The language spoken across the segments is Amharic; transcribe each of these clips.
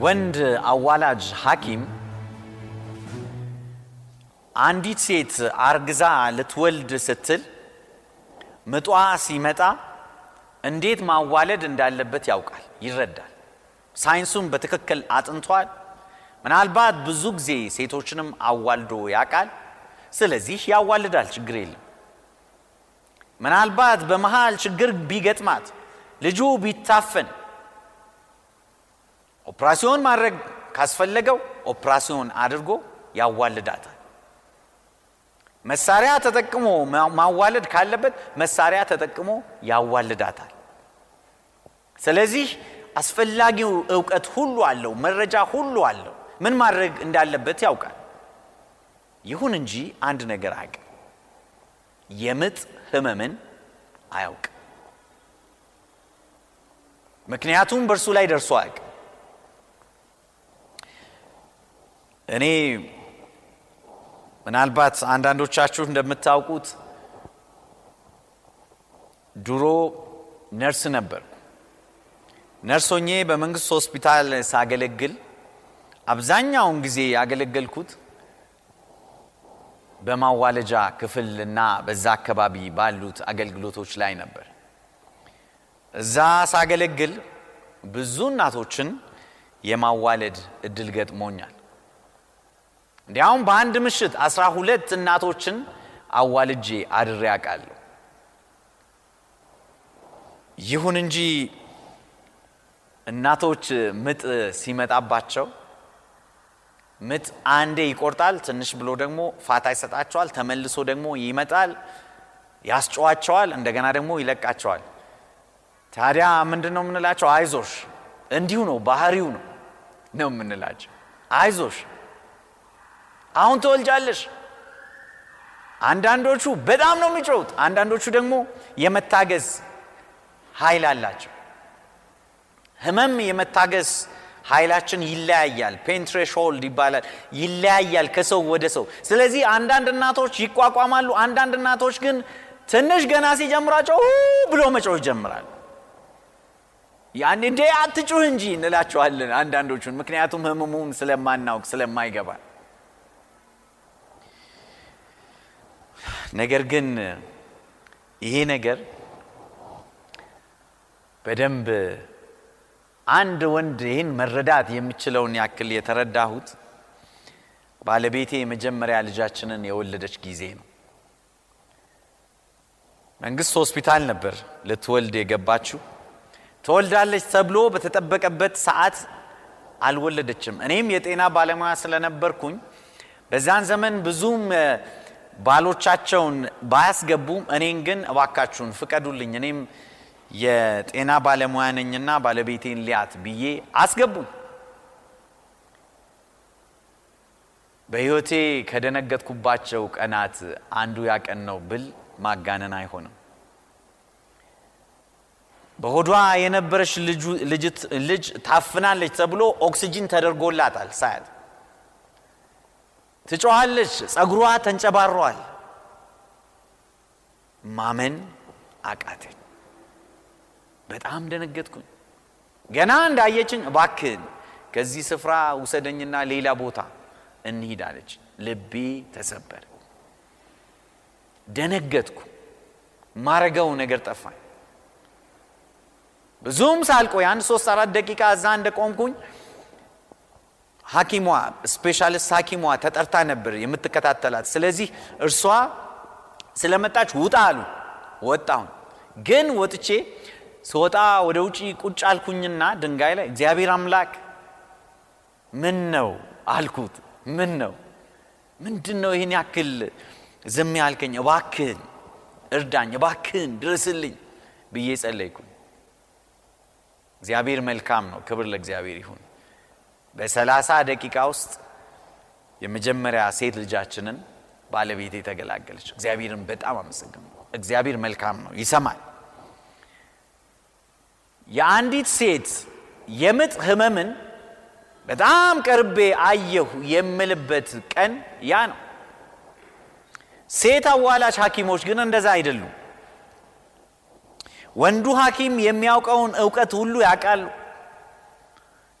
ወንድ አዋላጅ ሐኪም አንዲት ሴት አርግዛ ልትወልድ ስትል ምጧ ሲመጣ እንዴት ማዋለድ እንዳለበት ያውቃል፣ ይረዳል። ሳይንሱን በትክክል አጥንቷል። ምናልባት ብዙ ጊዜ ሴቶችንም አዋልዶ ያውቃል። ስለዚህ ያዋልዳል፣ ችግር የለም። ምናልባት በመሃል ችግር ቢገጥማት ልጁ ቢታፈን ኦፕራሲዮን ማድረግ ካስፈለገው ኦፕራሲዮን አድርጎ ያዋልዳታል። መሳሪያ ተጠቅሞ ማዋለድ ካለበት መሳሪያ ተጠቅሞ ያዋልዳታል። ስለዚህ አስፈላጊው እውቀት ሁሉ አለው፣ መረጃ ሁሉ አለው። ምን ማድረግ እንዳለበት ያውቃል። ይሁን እንጂ አንድ ነገር አያውቅም። የምጥ ህመምን አያውቅም። ምክንያቱም በእርሱ ላይ ደርሶ አያውቅም። እኔ ምናልባት አንዳንዶቻችሁ እንደምታውቁት ድሮ ነርስ ነበር። ነርስ ሆኜ በመንግስት ሆስፒታል ሳገለግል አብዛኛውን ጊዜ ያገለገልኩት በማዋለጃ ክፍል እና በዛ አካባቢ ባሉት አገልግሎቶች ላይ ነበር። እዛ ሳገለግል ብዙ እናቶችን የማዋለድ እድል ገጥሞኛል። እንዲያውም በአንድ ምሽት አስራ ሁለት እናቶችን አዋልጄ አድሬ አውቃለሁ። ይሁን እንጂ እናቶች ምጥ ሲመጣባቸው ምጥ አንዴ ይቆርጣል፣ ትንሽ ብሎ ደግሞ ፋታ ይሰጣቸዋል፣ ተመልሶ ደግሞ ይመጣል፣ ያስጨዋቸዋል፣ እንደገና ደግሞ ይለቃቸዋል። ታዲያ ምንድን ነው የምንላቸው? አይዞሽ፣ እንዲሁ ነው ባህሪው ነው ነው የምንላቸው። አይዞሽ አሁን ትወልጃለሽ። አንዳንዶቹ በጣም ነው የሚጮሁት፣ አንዳንዶቹ ደግሞ የመታገዝ ኃይል አላቸው። ህመም የመታገዝ ኃይላችን ይለያያል። pain threshold ይባላል። ይለያያል ከሰው ወደ ሰው። ስለዚህ አንዳንድ እናቶች ይቋቋማሉ፣ አንዳንድ እናቶች ግን ትንሽ ገና ሲጀምራቸው ብሎ መጮህ ይጀምራል። ያን እንዴ አትጩህ እንጂ እንላቸዋለን አንዳንዶቹን፣ ምክንያቱም ህመሙን ስለማናውቅ ስለማይገባ ነገር ግን ይሄ ነገር በደንብ አንድ ወንድ ይህን መረዳት የሚችለውን ያክል የተረዳሁት ባለቤቴ የመጀመሪያ ልጃችንን የወለደች ጊዜ ነው። መንግስት ሆስፒታል ነበር ልትወልድ የገባችው። ትወልዳለች ተብሎ በተጠበቀበት ሰዓት አልወለደችም። እኔም የጤና ባለሙያ ስለነበርኩኝ በዛን ዘመን ብዙም ባሎቻቸውን ባያስገቡም እኔን ግን እባካችሁን ፍቀዱልኝ፣ እኔም የጤና ባለሙያ ነኝና ባለቤቴን ሊያት ብዬ አስገቡኝ። በሕይወቴ ከደነገጥኩባቸው ቀናት አንዱ ያቀን ነው ብል ማጋነን አይሆንም። በሆዷ የነበረች ልጅ ታፍናለች ተብሎ ኦክሲጂን ተደርጎላታል። ሳያት ትጮኋለች፣ ጸጉሯ ተንጨባሯል። ማመን አቃተኝ። በጣም ደነገጥኩኝ። ገና እንዳየችኝ እባክህን ከዚህ ስፍራ ውሰደኝና ሌላ ቦታ እንሂድ አለች። ልቤ ተሰበረ። ደነገጥኩ። ማረገው ነገር ጠፋኝ። ብዙም ሳልቆይ አንድ ሶስት አራት ደቂቃ እዛ እንደቆምኩኝ ሐኪሟ ስፔሻሊስት ሐኪሟ ተጠርታ ነበር የምትከታተላት። ስለዚህ እርሷ ስለመጣች ውጣ አሉ። ወጣሁን። ግን ወጥቼ ስወጣ ወደ ውጪ ቁጭ አልኩኝና ድንጋይ ላይ እግዚአብሔር አምላክ ምን ነው አልኩት። ምን ነው ምንድን ነው ይህን ያክል ዝም ያልከኝ? እባክህን እርዳኝ፣ እባክህን ድረስልኝ ብዬ ጸለይኩኝ። እግዚአብሔር መልካም ነው። ክብር ለእግዚአብሔር ይሁን። በሰላሳ ደቂቃ ውስጥ የመጀመሪያ ሴት ልጃችንን ባለቤቴ ተገላገለች። እግዚአብሔርን በጣም አመሰግን። እግዚአብሔር መልካም ነው፣ ይሰማል። የአንዲት ሴት የምጥ ህመምን በጣም ቀርቤ አየሁ የምልበት ቀን ያ ነው። ሴት አዋላጅ ሐኪሞች ግን እንደዛ አይደሉም። ወንዱ ሐኪም የሚያውቀውን እውቀት ሁሉ ያውቃሉ።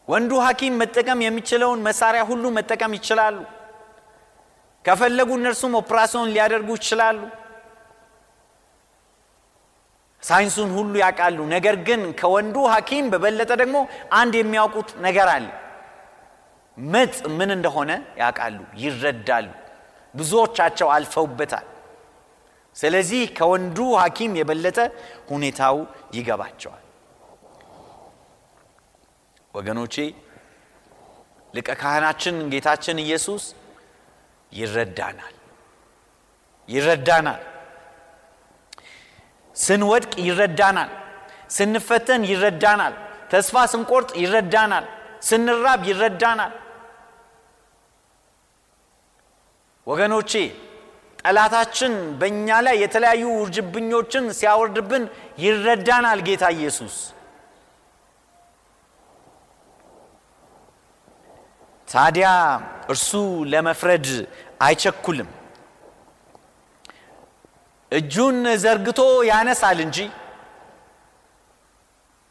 ወንዱ ሐኪም መጠቀም የሚችለውን መሳሪያ ሁሉ መጠቀም ይችላሉ። ከፈለጉ እነርሱም ኦፕራሲዮን ሊያደርጉ ይችላሉ። ሳይንሱን ሁሉ ያውቃሉ። ነገር ግን ከወንዱ ሐኪም በበለጠ ደግሞ አንድ የሚያውቁት ነገር አለ። ምጥ ምን እንደሆነ ያውቃሉ፣ ይረዳሉ። ብዙዎቻቸው አልፈውበታል። ስለዚህ ከወንዱ ሐኪም የበለጠ ሁኔታው ይገባቸዋል። ወገኖቼ ሊቀ ካህናችን ጌታችን ኢየሱስ ይረዳናል ይረዳናል። ስንወድቅ ይረዳናል። ስንፈተን ይረዳናል። ተስፋ ስንቆርጥ ይረዳናል። ስንራብ ይረዳናል። ወገኖቼ ጠላታችን በእኛ ላይ የተለያዩ ውርጅብኞችን ሲያወርድብን ይረዳናል ጌታ ኢየሱስ። ታዲያ እርሱ ለመፍረድ አይቸኩልም። እጁን ዘርግቶ ያነሳል እንጂ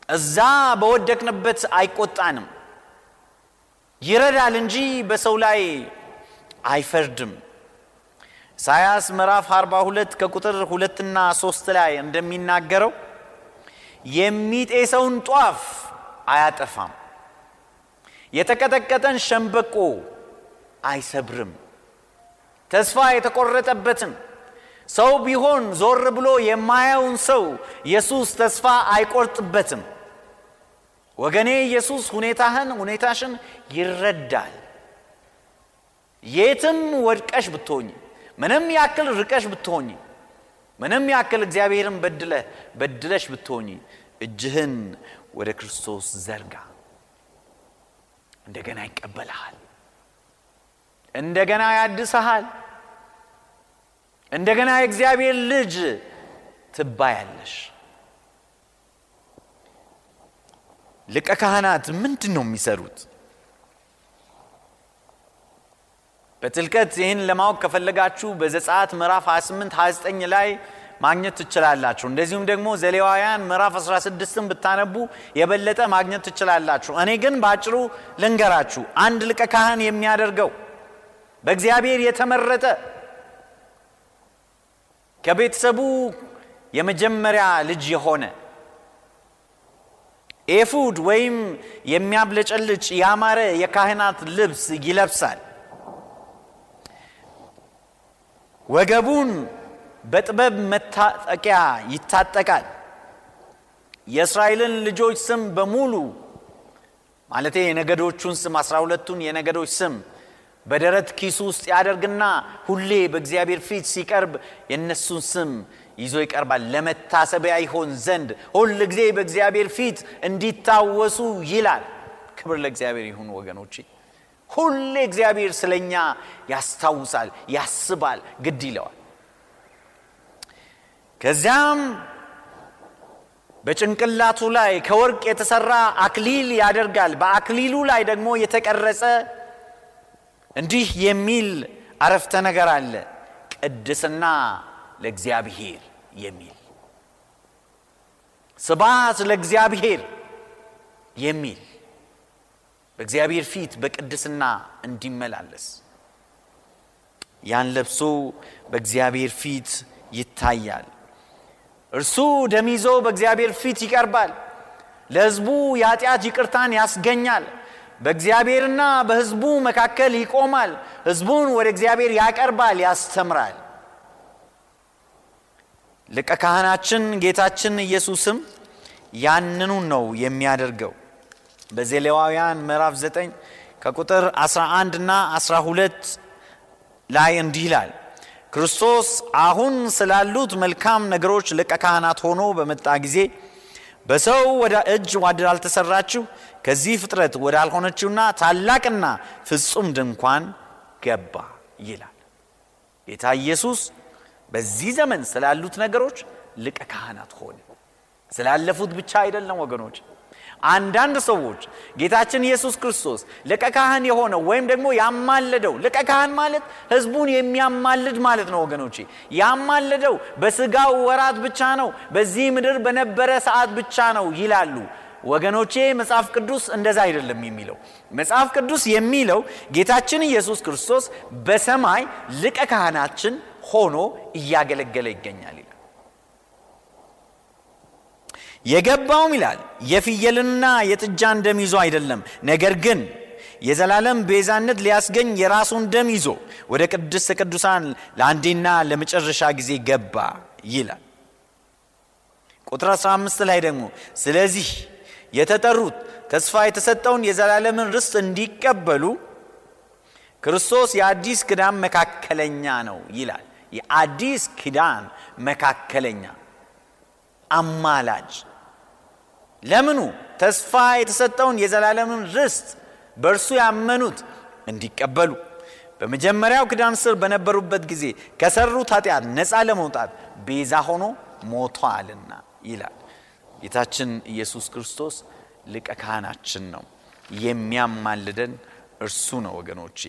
እዛ በወደቅንበት አይቆጣንም። ይረዳል እንጂ በሰው ላይ አይፈርድም። ኢሳያስ ምዕራፍ 42 ከቁጥር ሁለትና ሶስት ላይ እንደሚናገረው የሚጤሰውን ጧፍ አያጠፋም፣ የተቀጠቀጠን ሸምበቆ አይሰብርም። ተስፋ የተቆረጠበትን ሰው ቢሆን ዞር ብሎ የማያውን ሰው ኢየሱስ ተስፋ አይቆርጥበትም። ወገኔ ኢየሱስ ሁኔታህን ሁኔታሽን ይረዳል። የትም ወድቀሽ ብትሆኝ፣ ምንም ያክል ርቀሽ ብትሆኝ፣ ምንም ያክል እግዚአብሔርን በድለ በድለሽ ብትሆኝ፣ እጅህን ወደ ክርስቶስ ዘርጋ። እንደገና ይቀበልሃል። እንደገና ያድሰሃል። እንደገና የእግዚአብሔር ልጅ ትባያለሽ። ሊቀ ካህናት ምንድን ነው የሚሰሩት? በጥልቀት ይህን ለማወቅ ከፈለጋችሁ በዘጸአት ምዕራፍ 28 29 ላይ ማግኘት ትችላላችሁ። እንደዚሁም ደግሞ ዘሌዋውያን ምዕራፍ 16ን ብታነቡ የበለጠ ማግኘት ትችላላችሁ። እኔ ግን በአጭሩ ልንገራችሁ። አንድ ሊቀ ካህን የሚያደርገው በእግዚአብሔር የተመረጠ ከቤተሰቡ የመጀመሪያ ልጅ የሆነ ኤፉድ ወይም የሚያብለጨልጭ ያማረ የካህናት ልብስ ይለብሳል። ወገቡን በጥበብ መታጠቂያ ይታጠቃል። የእስራኤልን ልጆች ስም በሙሉ ማለቴ የነገዶቹን ስም አስራ ሁለቱን የነገዶች ስም በደረት ኪሱ ውስጥ ያደርግና ሁሌ በእግዚአብሔር ፊት ሲቀርብ የእነሱን ስም ይዞ ይቀርባል። ለመታሰቢያ ይሆን ዘንድ ሁል ጊዜ በእግዚአብሔር ፊት እንዲታወሱ ይላል። ክብር ለእግዚአብሔር ይሁን ወገኖቼ። ሁሌ እግዚአብሔር ስለኛ ያስታውሳል፣ ያስባል፣ ግድ ይለዋል። ከዚያም በጭንቅላቱ ላይ ከወርቅ የተሰራ አክሊል ያደርጋል። በአክሊሉ ላይ ደግሞ የተቀረጸ እንዲህ የሚል አረፍተ ነገር አለ፣ ቅድስና ለእግዚአብሔር የሚል ስብሐት ለእግዚአብሔር የሚል በእግዚአብሔር ፊት በቅድስና እንዲመላለስ ያን ለብሶ በእግዚአብሔር ፊት ይታያል። እርሱ ደም ይዞ በእግዚአብሔር ፊት ይቀርባል። ለሕዝቡ የኃጢአት ይቅርታን ያስገኛል። በእግዚአብሔርና በሕዝቡ መካከል ይቆማል። ሕዝቡን ወደ እግዚአብሔር ያቀርባል፣ ያስተምራል። ሊቀ ካህናችን ጌታችን ኢየሱስም ያንኑ ነው የሚያደርገው። በዘሌዋውያን ምዕራፍ 9 ከቁጥር 11 እና 12 ላይ እንዲህ ይላል ክርስቶስ አሁን ስላሉት መልካም ነገሮች ሊቀ ካህናት ሆኖ በመጣ ጊዜ በሰው ወደ እጅ ወዳልተሰራችው ከዚህ ፍጥረት ወዳልሆነችውና ታላቅና ፍጹም ድንኳን ገባ ይላል። ጌታ ኢየሱስ በዚህ ዘመን ስላሉት ነገሮች ሊቀ ካህናት ሆነ። ስላለፉት ብቻ አይደለም ወገኖች። አንዳንድ ሰዎች ጌታችን ኢየሱስ ክርስቶስ ሊቀ ካህን የሆነው ወይም ደግሞ ያማለደው ሊቀ ካህን ማለት ሕዝቡን የሚያማልድ ማለት ነው ወገኖቼ። ያማለደው በስጋው ወራት ብቻ ነው፣ በዚህ ምድር በነበረ ሰዓት ብቻ ነው ይላሉ። ወገኖቼ መጽሐፍ ቅዱስ እንደዛ አይደለም የሚለው። መጽሐፍ ቅዱስ የሚለው ጌታችን ኢየሱስ ክርስቶስ በሰማይ ሊቀ ካህናችን ሆኖ እያገለገለ ይገኛል ይላል። የገባውም ይላል የፍየልንና የጥጃን ደም ይዞ አይደለም፣ ነገር ግን የዘላለም ቤዛነት ሊያስገኝ የራሱን ደም ይዞ ወደ ቅድስተ ቅዱሳን ለአንዴና ለመጨረሻ ጊዜ ገባ ይላል። ቁጥር 15 ላይ ደግሞ ስለዚህ የተጠሩት ተስፋ የተሰጠውን የዘላለምን ርስት እንዲቀበሉ ክርስቶስ የአዲስ ኪዳን መካከለኛ ነው ይላል። የአዲስ ኪዳን መካከለኛ አማላጅ ለምኑ ተስፋ የተሰጠውን የዘላለምን ርስት በእርሱ ያመኑት እንዲቀበሉ በመጀመሪያው ኪዳን ስር በነበሩበት ጊዜ ከሰሩት ኃጢአት ነፃ ለመውጣት ቤዛ ሆኖ ሞቷልና ይላል። ጌታችን ኢየሱስ ክርስቶስ ሊቀ ካህናችን ነው። የሚያማልደን እርሱ ነው ወገኖቼ።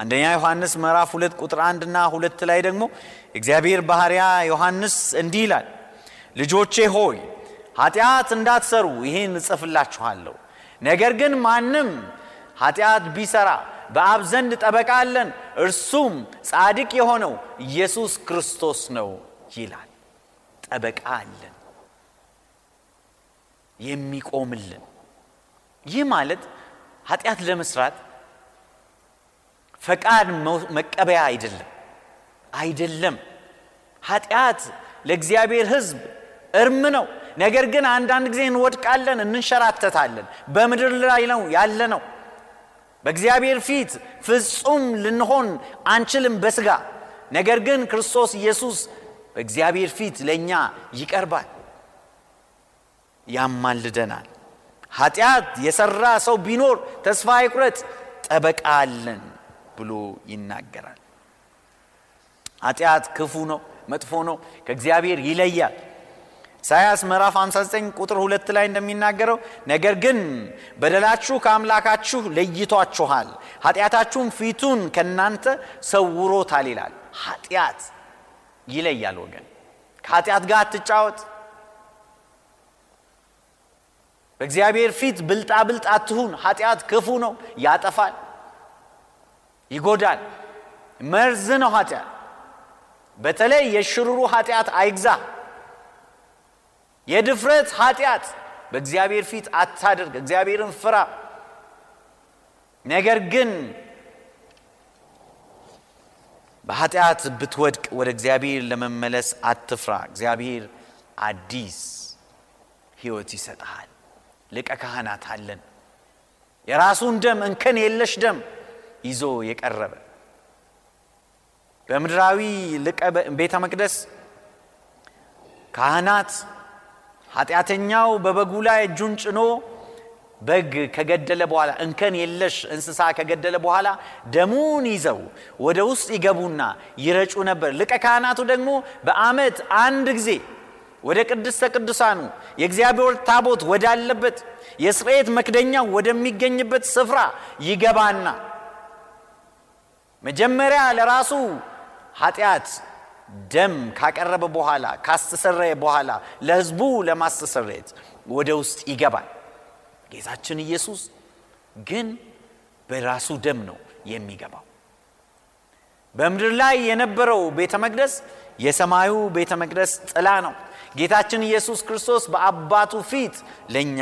አንደኛ ዮሐንስ ምዕራፍ ሁለት ቁጥር አንድ እና ሁለት ላይ ደግሞ እግዚአብሔር ባህርያ ዮሐንስ እንዲህ ይላል፣ ልጆቼ ሆይ ኃጢአት እንዳትሰሩ ይህን እጽፍላችኋለሁ። ነገር ግን ማንም ኃጢአት ቢሰራ በአብ ዘንድ ጠበቃ አለን፣ እርሱም ጻድቅ የሆነው ኢየሱስ ክርስቶስ ነው ይላል። ጠበቃ አለን የሚቆምልን። ይህ ማለት ኃጢአት ለመስራት ፈቃድ መቀበያ አይደለም አይደለም። ኃጢአት ለእግዚአብሔር ሕዝብ እርም ነው። ነገር ግን አንዳንድ ጊዜ እንወድቃለን፣ እንንሸራተታለን። በምድር ላይ ነው ያለ ነው። በእግዚአብሔር ፊት ፍጹም ልንሆን አንችልም በስጋ ነገር ግን ክርስቶስ ኢየሱስ በእግዚአብሔር ፊት ለእኛ ይቀርባል፣ ያማልደናል። ኃጢአት የሰራ ሰው ቢኖር ተስፋ አይቁረጥ፣ ጠበቃ አለን ብሎ ይናገራል። ኃጢአት ክፉ ነው፣ መጥፎ ነው፣ ከእግዚአብሔር ይለያል። ኢሳያስ ምዕራፍ 59 ቁጥር ሁለት ላይ እንደሚናገረው ነገር ግን በደላችሁ ከአምላካችሁ ለይቷችኋል፣ ኃጢአታችሁም ፊቱን ከእናንተ ሰውሮታል ይላል። ኃጢአት ይለያል ወገን። ከኃጢአት ጋር አትጫወት። በእግዚአብሔር ፊት ብልጣብልጥ አትሁን። ኃጢአት ክፉ ነው፣ ያጠፋል፣ ይጎዳል፣ መርዝ ነው ኃጢአት። በተለይ የሽሩሩ ኃጢአት አይግዛ። የድፍረት ኃጢአት በእግዚአብሔር ፊት አታድርግ። እግዚአብሔርን ፍራ። ነገር ግን በኃጢአት ብትወድቅ ወደ እግዚአብሔር ለመመለስ አትፍራ። እግዚአብሔር አዲስ ሕይወት ይሰጥሃል። ሊቀ ካህናት አለን። የራሱን ደም እንከን የለሽ ደም ይዞ የቀረበ በምድራዊ ቤተ መቅደስ ካህናት ኃጢአተኛው በበጉ ላይ እጁን ጭኖ በግ ከገደለ በኋላ እንከን የለሽ እንስሳ ከገደለ በኋላ ደሙን ይዘው ወደ ውስጥ ይገቡና ይረጩ ነበር። ሊቀ ካህናቱ ደግሞ በዓመት አንድ ጊዜ ወደ ቅድስተ ቅዱሳኑ የእግዚአብሔር ታቦት ወዳለበት የስርየት መክደኛ ወደሚገኝበት ስፍራ ይገባና መጀመሪያ ለራሱ ኃጢአት ደም ካቀረበ በኋላ ካስተሰረየ በኋላ ለሕዝቡ ለማስተሰረየት ወደ ውስጥ ይገባል። ጌታችን ኢየሱስ ግን በራሱ ደም ነው የሚገባው። በምድር ላይ የነበረው ቤተ መቅደስ የሰማዩ ቤተ መቅደስ ጥላ ነው። ጌታችን ኢየሱስ ክርስቶስ በአባቱ ፊት ለእኛ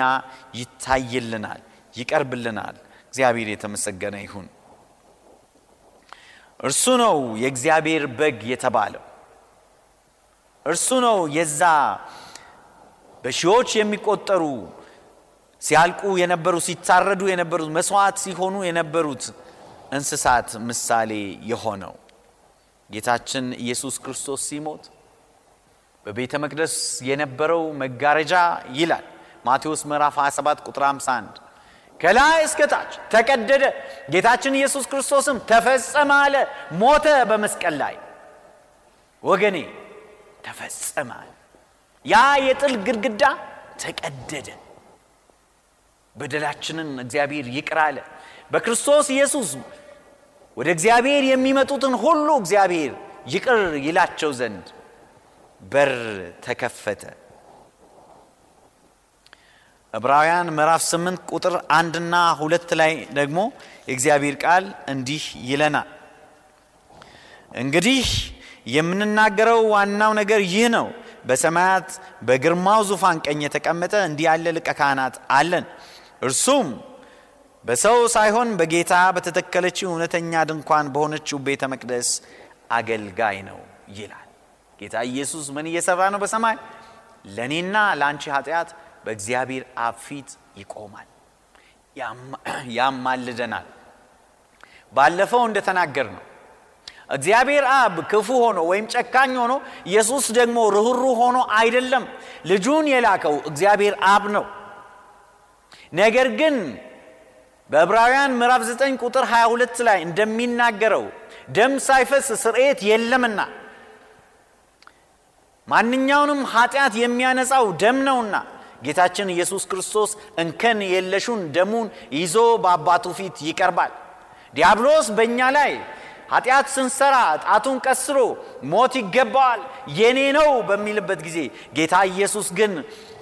ይታይልናል፣ ይቀርብልናል። እግዚአብሔር የተመሰገነ ይሁን። እርሱ ነው የእግዚአብሔር በግ የተባለው። እርሱ ነው የዛ በሺዎች የሚቆጠሩ ሲያልቁ የነበሩ ሲታረዱ የነበሩት መስዋዕት ሲሆኑ የነበሩት እንስሳት ምሳሌ የሆነው ጌታችን ኢየሱስ ክርስቶስ ሲሞት በቤተ መቅደስ የነበረው መጋረጃ ይላል ማቴዎስ ምዕራፍ 27 ቁጥር 51 ከላይ እስከ ታች ተቀደደ። ጌታችን ኢየሱስ ክርስቶስም ተፈጸመ አለ፣ ሞተ በመስቀል ላይ። ወገኔ ተፈጸመ ያ የጥል ግድግዳ ተቀደደ። በደላችንን እግዚአብሔር ይቅር አለ። በክርስቶስ ኢየሱስ ወደ እግዚአብሔር የሚመጡትን ሁሉ እግዚአብሔር ይቅር ይላቸው ዘንድ በር ተከፈተ። ዕብራውያን ምዕራፍ 8 ቁጥር አንድና ሁለት ላይ ደግሞ የእግዚአብሔር ቃል እንዲህ ይለናል። እንግዲህ የምንናገረው ዋናው ነገር ይህ ነው። በሰማያት በግርማው ዙፋን ቀኝ የተቀመጠ እንዲህ ያለ ሊቀ ካህናት አለን። እርሱም በሰው ሳይሆን በጌታ በተተከለችው እውነተኛ ድንኳን በሆነችው ቤተ መቅደስ አገልጋይ ነው ይላል። ጌታ ኢየሱስ ምን እየሰራ ነው? በሰማይ ለእኔና ለአንቺ ኃጢአት በእግዚአብሔር አብ ፊት ይቆማል፣ ያማልደናል። ባለፈው እንደተናገር ነው እግዚአብሔር አብ ክፉ ሆኖ ወይም ጨካኝ ሆኖ ኢየሱስ ደግሞ ርኅሩህ ሆኖ አይደለም። ልጁን የላከው እግዚአብሔር አብ ነው። ነገር ግን በዕብራውያን ምዕራፍ 9 ቁጥር 22 ላይ እንደሚናገረው ደም ሳይፈስ ስርየት የለምና ማንኛውንም ኃጢአት የሚያነጻው ደም ነውና ጌታችን ኢየሱስ ክርስቶስ እንከን የለሹን ደሙን ይዞ በአባቱ ፊት ይቀርባል። ዲያብሎስ በእኛ ላይ ኃጢአት ስንሰራ ጣቱን ቀስሮ ሞት ይገባዋል የኔ ነው በሚልበት ጊዜ ጌታ ኢየሱስ ግን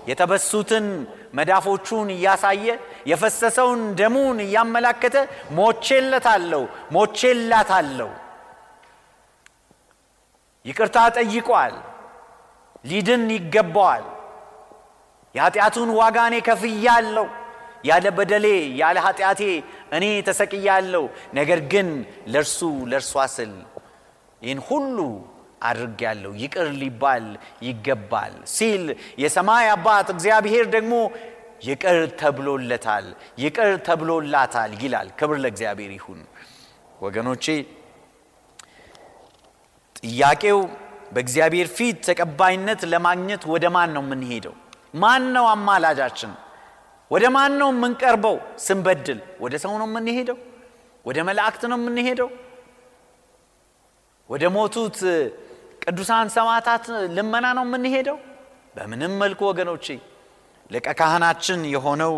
የተበሱትን መዳፎቹን እያሳየ የፈሰሰውን ደሙን እያመላከተ ሞቼለታለሁ፣ ሞቼላታለሁ፣ ይቅርታ ጠይቋል፣ ሊድን ይገባዋል፣ የኃጢአቱን ዋጋ እኔ ከፍያለሁ፣ ያለ በደሌ ያለ ኃጢአቴ እኔ ተሰቅያለሁ። ነገር ግን ለእርሱ ለእርሷ ስል ይህን ሁሉ አድርጌያለሁ ይቅር ሊባል ይገባል ሲል የሰማይ አባት እግዚአብሔር ደግሞ ይቅር ተብሎለታል፣ ይቅር ተብሎላታል ይላል። ክብር ለእግዚአብሔር ይሁን። ወገኖቼ ጥያቄው በእግዚአብሔር ፊት ተቀባይነት ለማግኘት ወደ ማን ነው የምንሄደው? ማን ነው አማላጃችን? ወደ ማን ነው የምንቀርበው? ስንበድል ወደ ሰው ነው የምንሄደው? ወደ መላእክት ነው የምንሄደው? ወደ ሞቱት ቅዱሳን ሰማዕታት ልመና ነው የምንሄደው? በምንም መልኩ ወገኖቼ ሊቀ ካህናችን የሆነው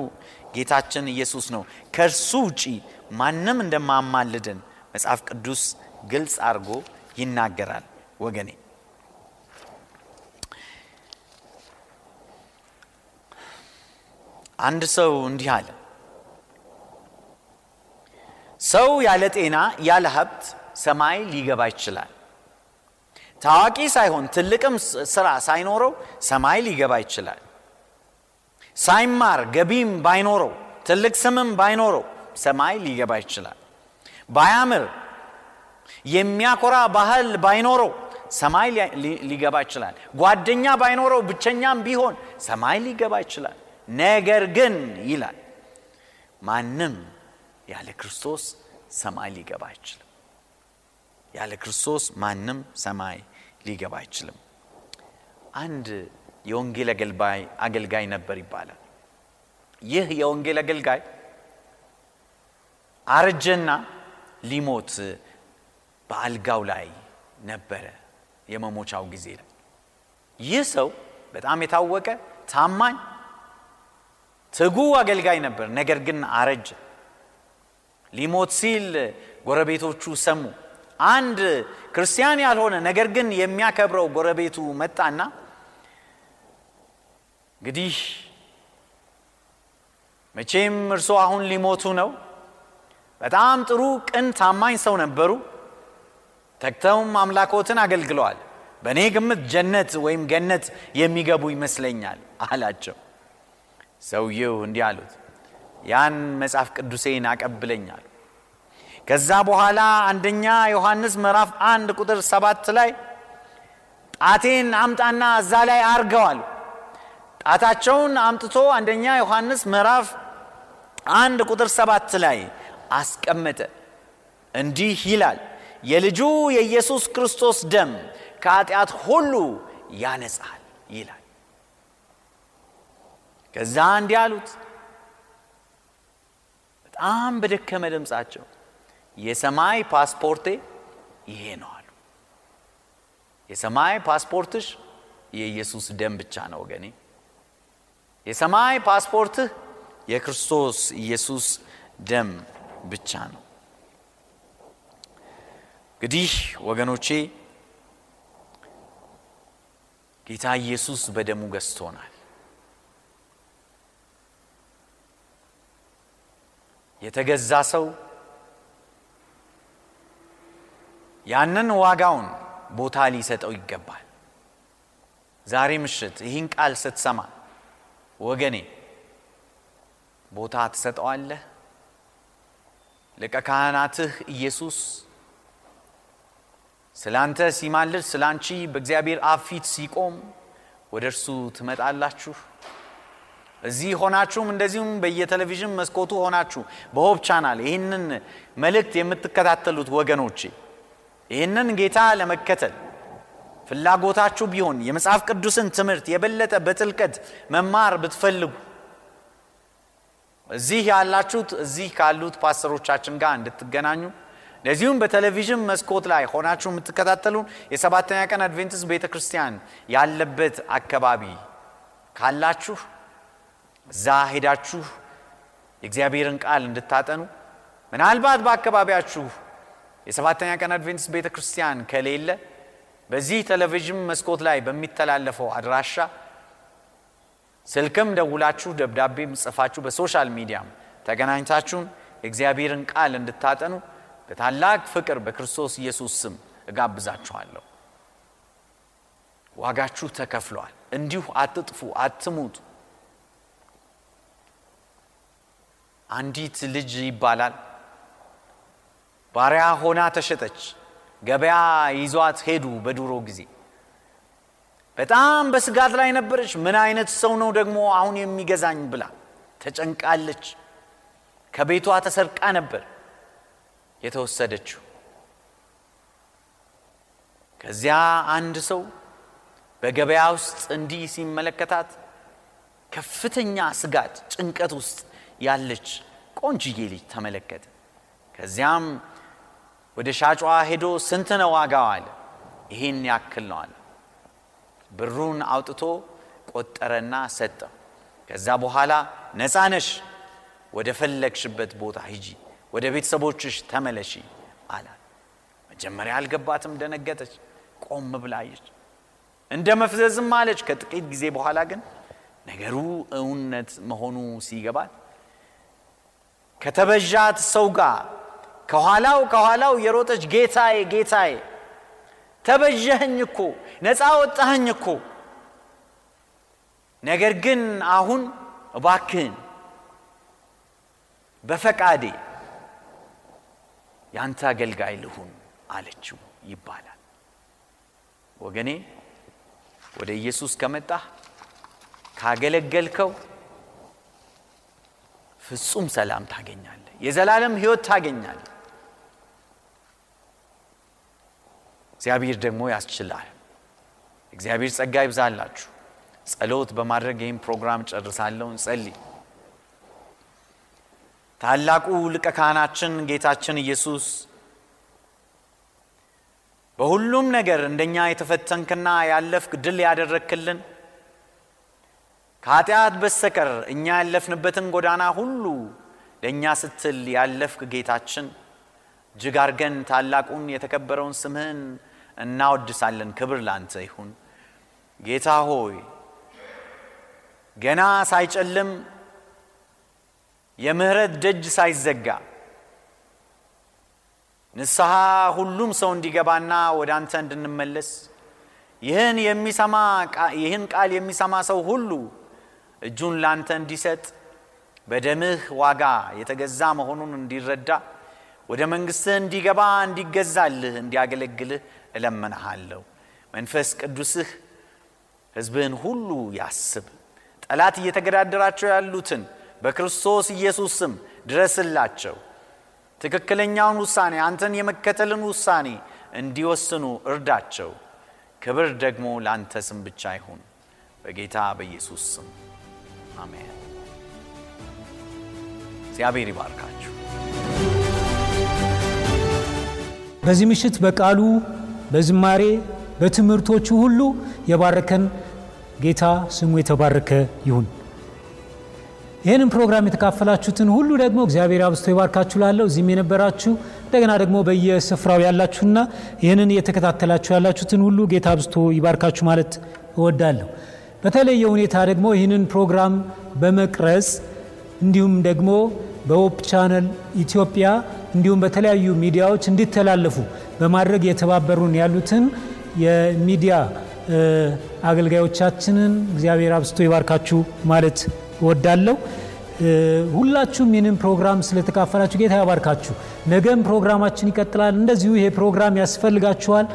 ጌታችን ኢየሱስ ነው። ከእርሱ ውጪ ማንም እንደማማልድን መጽሐፍ ቅዱስ ግልጽ አድርጎ ይናገራል። ወገኔ አንድ ሰው እንዲህ አለ፣ ሰው ያለ ጤና ያለ ሀብት ሰማይ ሊገባ ይችላል። ታዋቂ ሳይሆን ትልቅም ስራ ሳይኖረው ሰማይ ሊገባ ይችላል። ሳይማር ገቢም ባይኖረው ትልቅ ስምም ባይኖረው ሰማይ ሊገባ ይችላል። ባያምር የሚያኮራ ባህል ባይኖረው ሰማይ ሊገባ ይችላል። ጓደኛ ባይኖረው ብቸኛም ቢሆን ሰማይ ሊገባ ይችላል። ነገር ግን ይላል ማንም ያለ ክርስቶስ ሰማይ ሊገባ አይችልም። ያለ ክርስቶስ ማንም ሰማይ ሊገባ አይችልም። አንድ የወንጌል አገልጋይ ነበር ይባላል። ይህ የወንጌል አገልጋይ አረጀና ሊሞት በአልጋው ላይ ነበረ፣ የመሞቻው ጊዜ ላይ። ይህ ሰው በጣም የታወቀ ታማኝ ትጉ አገልጋይ ነበር። ነገር ግን አረጀ። ሊሞት ሲል ጎረቤቶቹ ሰሙ። አንድ ክርስቲያን ያልሆነ ነገር ግን የሚያከብረው ጎረቤቱ መጣና እንግዲህ መቼም እርሶ አሁን ሊሞቱ ነው። በጣም ጥሩ ቅን ታማኝ ሰው ነበሩ። ተግተውም አምላኮትን አገልግለዋል። በእኔ ግምት ጀነት ወይም ገነት የሚገቡ ይመስለኛል አላቸው። ሰውየው እንዲህ አሉት፣ ያን መጽሐፍ ቅዱሴን አቀብለኛል። ከዛ በኋላ አንደኛ ዮሐንስ ምዕራፍ አንድ ቁጥር ሰባት ላይ ጣቴን አምጣና እዛ ላይ አርገዋል። ጣታቸውን አምጥቶ አንደኛ ዮሐንስ ምዕራፍ አንድ ቁጥር ሰባት ላይ አስቀመጠ። እንዲህ ይላል የልጁ የኢየሱስ ክርስቶስ ደም ከኃጢአት ሁሉ ያነጻል ይላል። ከዛ እንዲህ አሉት በጣም በደከመ ድምፃቸው የሰማይ ፓስፖርቴ ይሄ ነው አሉ። የሰማይ ፓስፖርትሽ የኢየሱስ ደም ብቻ ነው ወገኔ። የሰማይ ፓስፖርትህ የክርስቶስ ኢየሱስ ደም ብቻ ነው። እንግዲህ ወገኖቼ ጌታ ኢየሱስ በደሙ ገዝቶናል። የተገዛ ሰው ያንን ዋጋውን ቦታ ሊሰጠው ይገባል። ዛሬ ምሽት ይህን ቃል ስትሰማ ወገኔ ቦታ ትሰጠዋለህ? ሊቀ ካህናትህ ኢየሱስ ስለ አንተ ሲማልድ ስለ አንቺ በእግዚአብሔር አብ ፊት ሲቆም ወደ እርሱ ትመጣላችሁ። እዚህ ሆናችሁም እንደዚሁም በየቴሌቪዥን መስኮቱ ሆናችሁ በ Hope Channel ይህንን መልእክት የምትከታተሉት ወገኖቼ ይህንን ጌታ ለመከተል ፍላጎታችሁ ቢሆን የመጽሐፍ ቅዱስን ትምህርት የበለጠ በጥልቀት መማር ብትፈልጉ እዚህ ያላችሁት እዚህ ካሉት ፓስተሮቻችን ጋር እንድትገናኙ እንደዚሁም በቴሌቪዥን መስኮት ላይ ሆናችሁ የምትከታተሉን የሰባተኛ ቀን አድቬንቲስት ቤተ ክርስቲያን ያለበት አካባቢ ካላችሁ እዛ ሄዳችሁ የእግዚአብሔርን ቃል እንድታጠኑ ምናልባት በአካባቢያችሁ የሰባተኛ ቀን አድቬንቲስት ቤተ ክርስቲያን ከሌለ በዚህ ቴሌቪዥን መስኮት ላይ በሚተላለፈው አድራሻ ስልክም ደውላችሁ ደብዳቤም ጽፋችሁ በ social ሚዲያም ተገናኝታችሁን የእግዚአብሔርን ቃል እንድታጠኑ በታላቅ ፍቅር በክርስቶስ ኢየሱስ ስም እጋብዛችኋለሁ። ዋጋችሁ ተከፍሏል። እንዲሁ አትጥፉ፣ አትሙቱ። አንዲት ልጅ ይባላል ባሪያ ሆና ተሸጠች። ገበያ ይዟት ሄዱ። በድሮ ጊዜ በጣም በስጋት ላይ ነበረች። ምን አይነት ሰው ነው ደግሞ አሁን የሚገዛኝ ብላ ተጨንቃለች። ከቤቷ ተሰርቃ ነበር የተወሰደችው። ከዚያ አንድ ሰው በገበያ ውስጥ እንዲህ ሲመለከታት ከፍተኛ ስጋት፣ ጭንቀት ውስጥ ያለች ቆንጅዬ ልጅ ተመለከተ። ከዚያም ወደ ሻጯ ሄዶ ስንት ነው ዋጋው አለ። ይህን ያክል ነው አለ። ብሩን አውጥቶ ቆጠረና ሰጠው። ከዛ በኋላ ነፃ ነሽ፣ ወደ ፈለግሽበት ቦታ ሂጂ፣ ወደ ቤተሰቦችሽ ተመለሺ አላት። መጀመሪያ አልገባትም፣ ደነገጠች። ቆም ብላየች፣ እንደ መፍዘዝም አለች። ከጥቂት ጊዜ በኋላ ግን ነገሩ እውነት መሆኑ ሲገባት ከተበዣት ሰው ጋር ከኋላው ከኋላው የሮጠች ጌታዬ ጌታዬ ተበዠኸኝ እኮ ነፃ ወጣኸኝ እኮ ነገር ግን አሁን እባክህን በፈቃዴ ያንተ አገልጋይ ልሁን አለችው ይባላል። ወገኔ ወደ ኢየሱስ ከመጣህ ካገለገልከው ፍጹም ሰላም ታገኛለህ። የዘላለም ሕይወት ታገኛለህ። እግዚአብሔር ደግሞ ያስችላል። እግዚአብሔር ጸጋ ይብዛላችሁ። ጸሎት በማድረግ ይህም ፕሮግራም ጨርሳለሁ። እንጸልይ። ታላቁ ሊቀ ካህናችን ጌታችን ኢየሱስ በሁሉም ነገር እንደኛ የተፈተንክና ያለፍክ ድል ያደረግክልን ከኃጢአት በስተቀር እኛ ያለፍንበትን ጎዳና ሁሉ ለእኛ ስትል ያለፍክ ጌታችን እጅግ አርገን ታላቁን የተከበረውን ስምህን እናወድሳለን። ክብር ላንተ ይሁን። ጌታ ሆይ ገና ሳይጨልም የምህረት ደጅ ሳይዘጋ ንስሐ ሁሉም ሰው እንዲገባና ወደ አንተ እንድንመለስ ይህን የሚሰማ ይህን ቃል የሚሰማ ሰው ሁሉ እጁን ላንተ እንዲሰጥ በደምህ ዋጋ የተገዛ መሆኑን እንዲረዳ ወደ መንግሥትህ እንዲገባ እንዲገዛልህ እንዲያገለግልህ እለምንሃለሁ። መንፈስ ቅዱስህ ሕዝብህን ሁሉ ያስብ። ጠላት እየተገዳደራቸው ያሉትን በክርስቶስ ኢየሱስ ስም ድረስላቸው። ትክክለኛውን ውሳኔ አንተን የመከተልን ውሳኔ እንዲወስኑ እርዳቸው። ክብር ደግሞ ለአንተ ስም ብቻ ይሁን፣ በጌታ በኢየሱስ ስም አሜን። እግዚአብሔር ይባርካችሁ። በዚህ ምሽት በቃሉ በዝማሬ በትምህርቶቹ ሁሉ የባረከን ጌታ ስሙ የተባረከ ይሁን። ይህንን ፕሮግራም የተካፈላችሁትን ሁሉ ደግሞ እግዚአብሔር አብዝቶ ይባርካችሁ ላለሁ እዚህም የነበራችሁ እንደገና ደግሞ በየስፍራው ያላችሁና ይህንን እየተከታተላችሁ ያላችሁትን ሁሉ ጌታ አብዝቶ ይባርካችሁ ማለት እወዳለሁ። በተለየ ሁኔታ ደግሞ ይህንን ፕሮግራም በመቅረጽ እንዲሁም ደግሞ በ Hope Channel ኢትዮጵያ እንዲሁም በተለያዩ ሚዲያዎች እንዲተላለፉ በማድረግ የተባበሩን ያሉትን የሚዲያ አገልጋዮቻችንን እግዚአብሔር አብዝቶ ይባርካችሁ ማለት እወዳለሁ። ሁላችሁም ይህንን ፕሮግራም ስለተካፈላችሁ ጌታ ያባርካችሁ። ነገም ፕሮግራማችን ይቀጥላል። እንደዚሁ ይሄ ፕሮግራም ያስፈልጋችኋል፣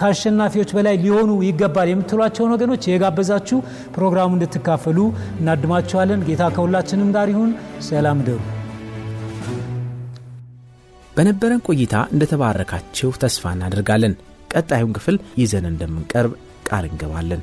ከአሸናፊዎች በላይ ሊሆኑ ይገባል የምትሏቸውን ወገኖች የጋበዛችሁ ፕሮግራሙ እንድትካፈሉ እናድማችኋለን። ጌታ ከሁላችንም ጋር ይሁን። ሰላም ደሩ። በነበረን ቆይታ እንደተባረካችሁ ተስፋ እናደርጋለን። ቀጣዩን ክፍል ይዘን እንደምንቀርብ ቃል እንገባለን።